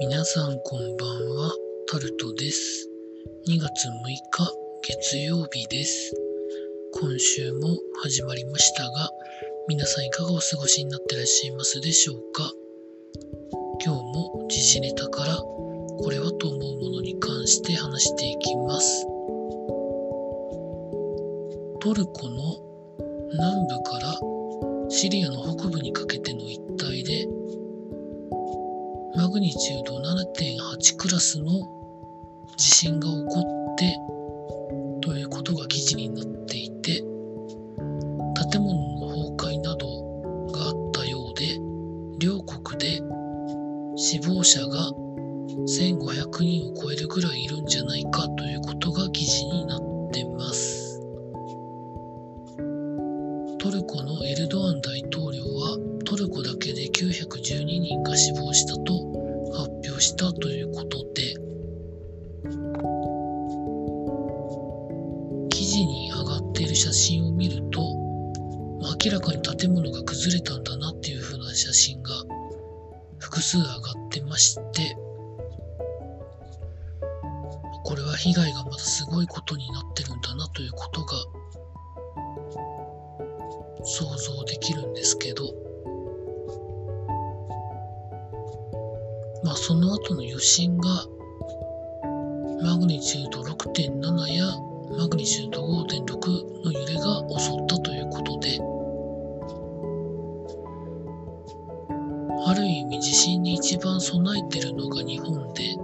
皆さんこんばんは、タルトです。2月6日月曜日です。今週も始まりましたが、皆さんいかがお過ごしになってらっしゃいますでしょうか？今日も時事ネタからこれはと思うものに関して話していきます。トルコの南部からシリアの北部にかけての一帯でグニチュード7.8クラスの地震が起こってということが記事になっていて建物の崩壊などがあったようで両国で死亡者が記事に上がっている写真を見ると明らかに建物が崩れたんだなっていう風な写真が複数上がってましてこれは被害がまたすごいことになってるんだなということが想像できるんですけどまあその後の余震がマグニチュード6.7やマグニチュード5.6の揺れが襲ったということである意味地震に一番備えてるのが日本で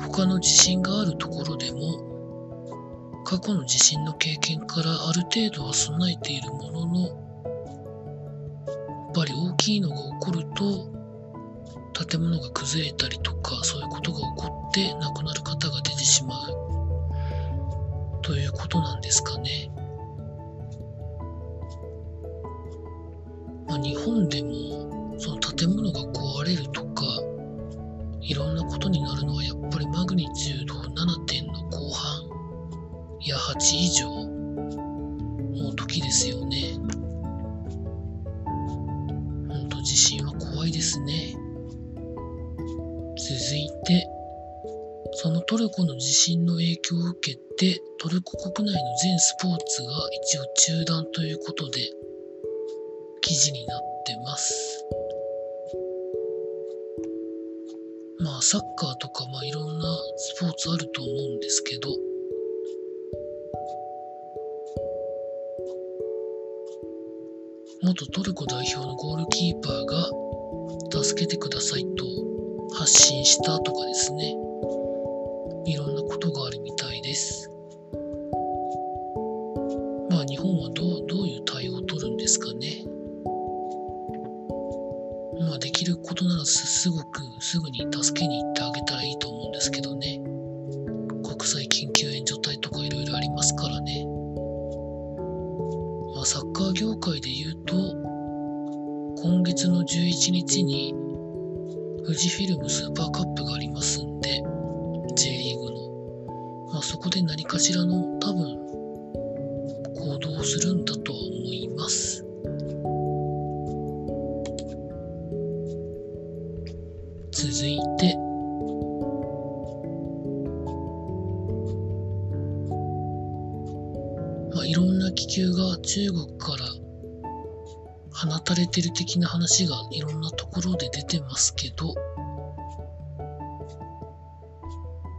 他の地震があるところでも過去の地震の経験からある程度は備えているもののやっぱり大きいのが起こると建物が崩れたりとかそういうことが起こって亡くなる方が出てしまうということなんですかね。まあ、日本でもその建物が壊れるとかいろんなことになるのはやっぱりマグニチュード7点の後半や8以上の時ですよね。を受けて、トルコ国内の全スポーツが一応中断ということで、記事になってます。まあ、サッカーとか、まあ、いろんなスポーツあると思うんですけど、元トルコ代表のゴールキーパーが助けてくださいと発信したとかですね。いろんなことがあるみたいです。まあ日本はどうどういう対応を取るんですかね。まあできることならすすごくすぐに助けに行ってあげたらいいと思うんですけどね。国際緊急援助隊とかいろいろありますからね。まあサッカー業界で言うと、今月の11日に富士フィルムスーパーカップがありますんで、J リーグ。まあ、そこで何かしらの多分行動をするんだとは思います。続いて、まあ、いろんな気球が中国から放たれてる的な話がいろんなところで出てますけど、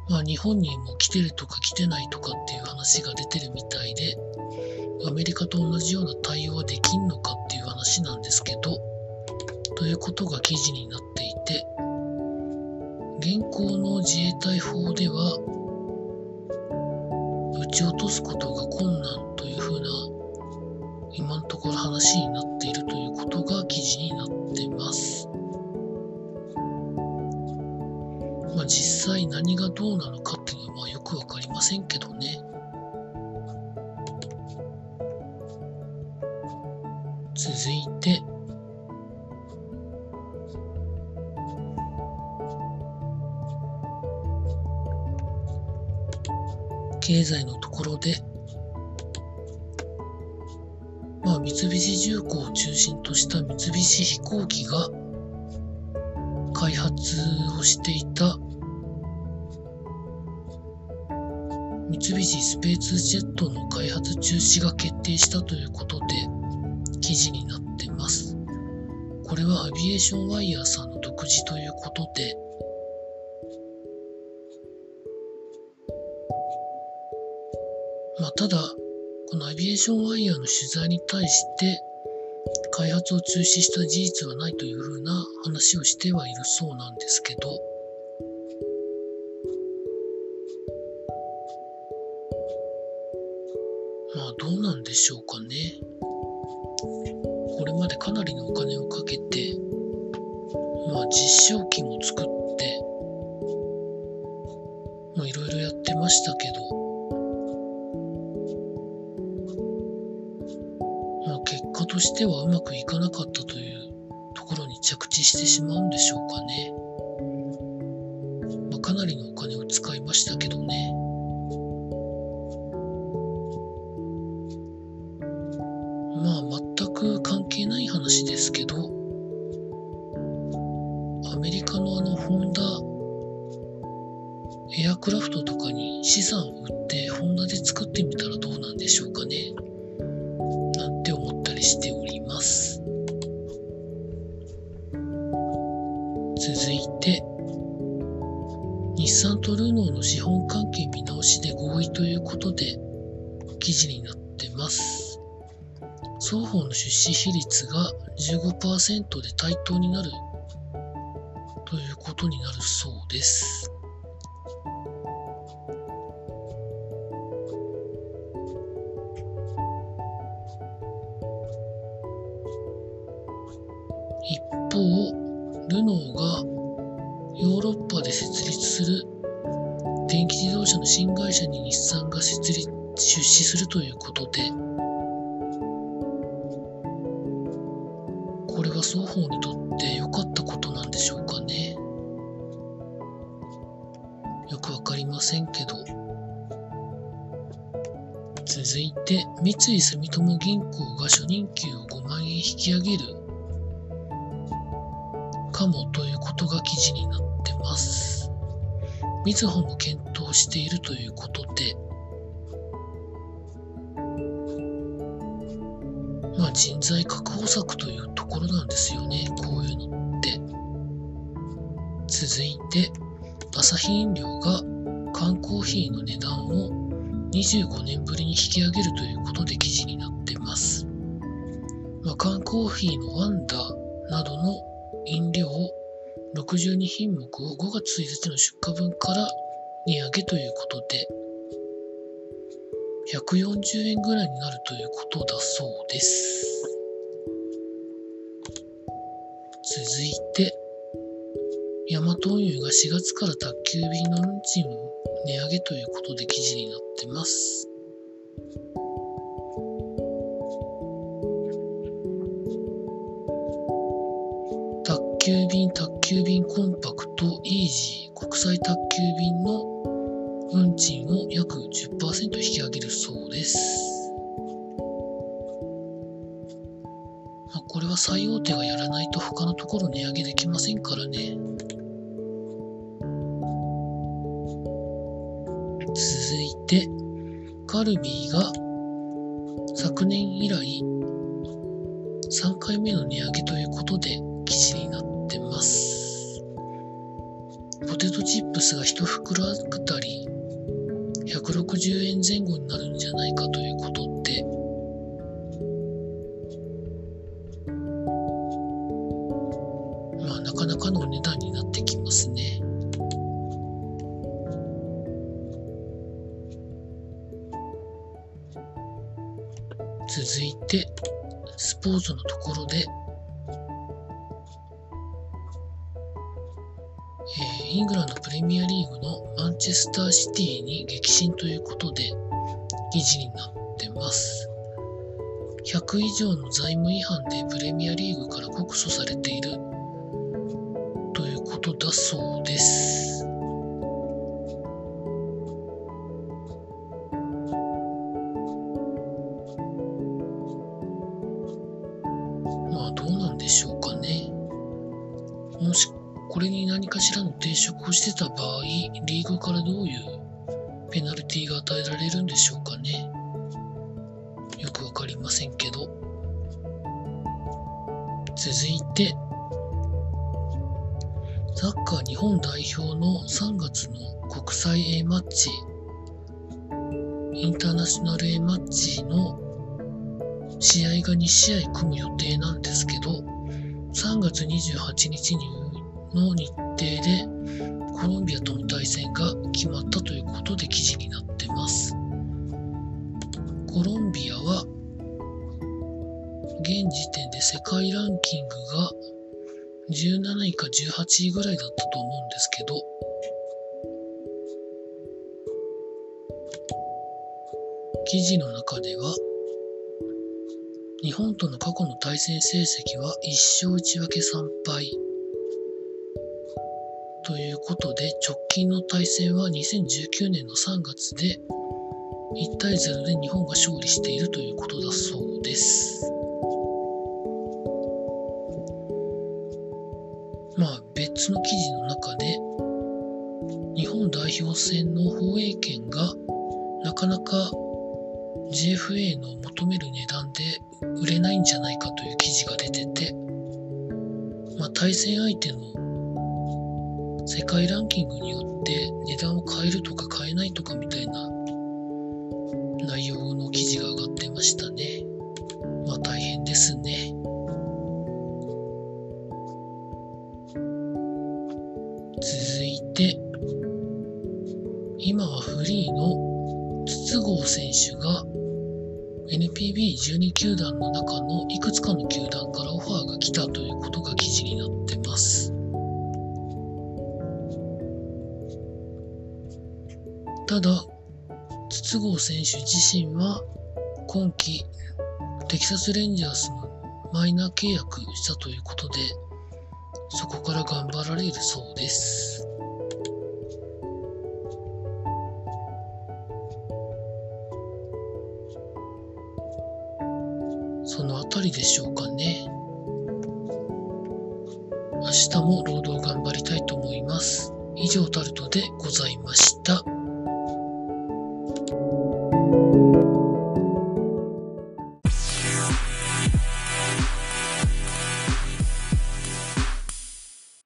まあ日本にも来てるとか来てないとかっていう話が出てるみたいで、アメリカと同じような対応はできんのかっていう話なんですけど、ということが記事になっていて、現行の自衛隊法では、撃ち落とすことが困難というふうな今のところ話になっているということが記事になってます。実際何がどうなのかっていうのはよくわかりませんけどね。続いて、経済のところで、まあ、三菱重工を中心とした三菱飛行機が開発をしていた三菱スペースジェットの開発中止が決定したということで記事になってます。これはアビエーションワイヤーさんの独自ということでまあ、ただ、このアビエーションワイヤーの取材に対して、開発を中止した事実はないというふうな話をしてはいるそうなんですけど、どうなんでしょうかね。これまでかなりのお金をかけて、まあ実証機も作って、まあいろいろやってましたけど、まあ結果としてはうまくいかなかったというところに着地してしまうんでしょうかね。まあかなりのお金を使いましたけどね。エアクラフトとかに資産を売ってホンダで作ってみたらどうなんでしょうかね。なんて思ったりしております。続いて、日産とルノーの資本関係見直しで合意ということで記事になってます。双方の出資比率が15%で対等になるということになるそうです。会社に日産が設立出資するということで、これは双方にとって良かったことなんでしょうかね。よくわかりませんけど。続いて、三井住友銀行が初任給を5万円引き上げるかもということが記事になってます。みずほも検討しているということで、まあ、人材確保策というところなんですよね。こういうのって。続いて、アサヒ飲料が缶コーヒーの値段を25年ぶりに引き上げるということで記事になってます。まあ、缶コーヒーのワンダーなどの飲料を62品目を5月1日の出荷分から値上げということで、140円ぐらいになるということだそうです。続いて、ヤマト運輸が4月から宅急便の運賃を値上げということで記事になってます。宅急便、宅急便コンパクト、イージー、国際宅急便の運賃を約10%引き上げるそうです。まあ、これは最大手がやらないと他のところ値上げできませんからね。続いて、カルビーが昨年以来3回目の値上げということで記事になってます。ポテトチップスが1袋あたり160円前後になるんじゃないかということで、まあなかなかのお値段になってきますね。続いて、スポーツのところで、えー、イングランドプレミアリーグのマンチェスターシティに激震ということで記事になってます。100以上の財務違反でプレミアリーグから告訴されているということだそうです。まあどうなんでしょうかね。もしこれに何かしらの抵触をしてた場合、リーグからどういうペナルティが与えられるんでしょうかね。よくわかりませんけど。続いて、サッカー日本代表の3月の国際 A マッチ、インターナショナル A マッチの試合が2試合組む予定なんですけど、3月28日にの日程でコロンビアとの対戦が決まったということで記事になってます。コロンビアは現時点で世界ランキングが17位か18位ぐらいだったと思うんですけど、記事の中では、日本との過去の対戦成績は1勝1分け3敗。ということで、直近の対戦は2019年の3月で1対0で日本が勝利しているということだそうです。まあ別の記事の中で日本代表戦の放映権がなかなか GFA の求める値段で売れないんじゃないかという記事が出てて、まあ、対戦相手のによって値段を変えるとか変えないとかみたいな内容の記事が上がってましたね。まあ大変ですね。続いて、今はフリーの筒香選手が NPB12 球団の中ただ、筒香選手自身は今季テキサスレンジャースのマイナー契約したということで、そこから頑張られるそうです。そのあたりでしょうかね。明日も労働頑張りたいと思います。以上タルトでございました。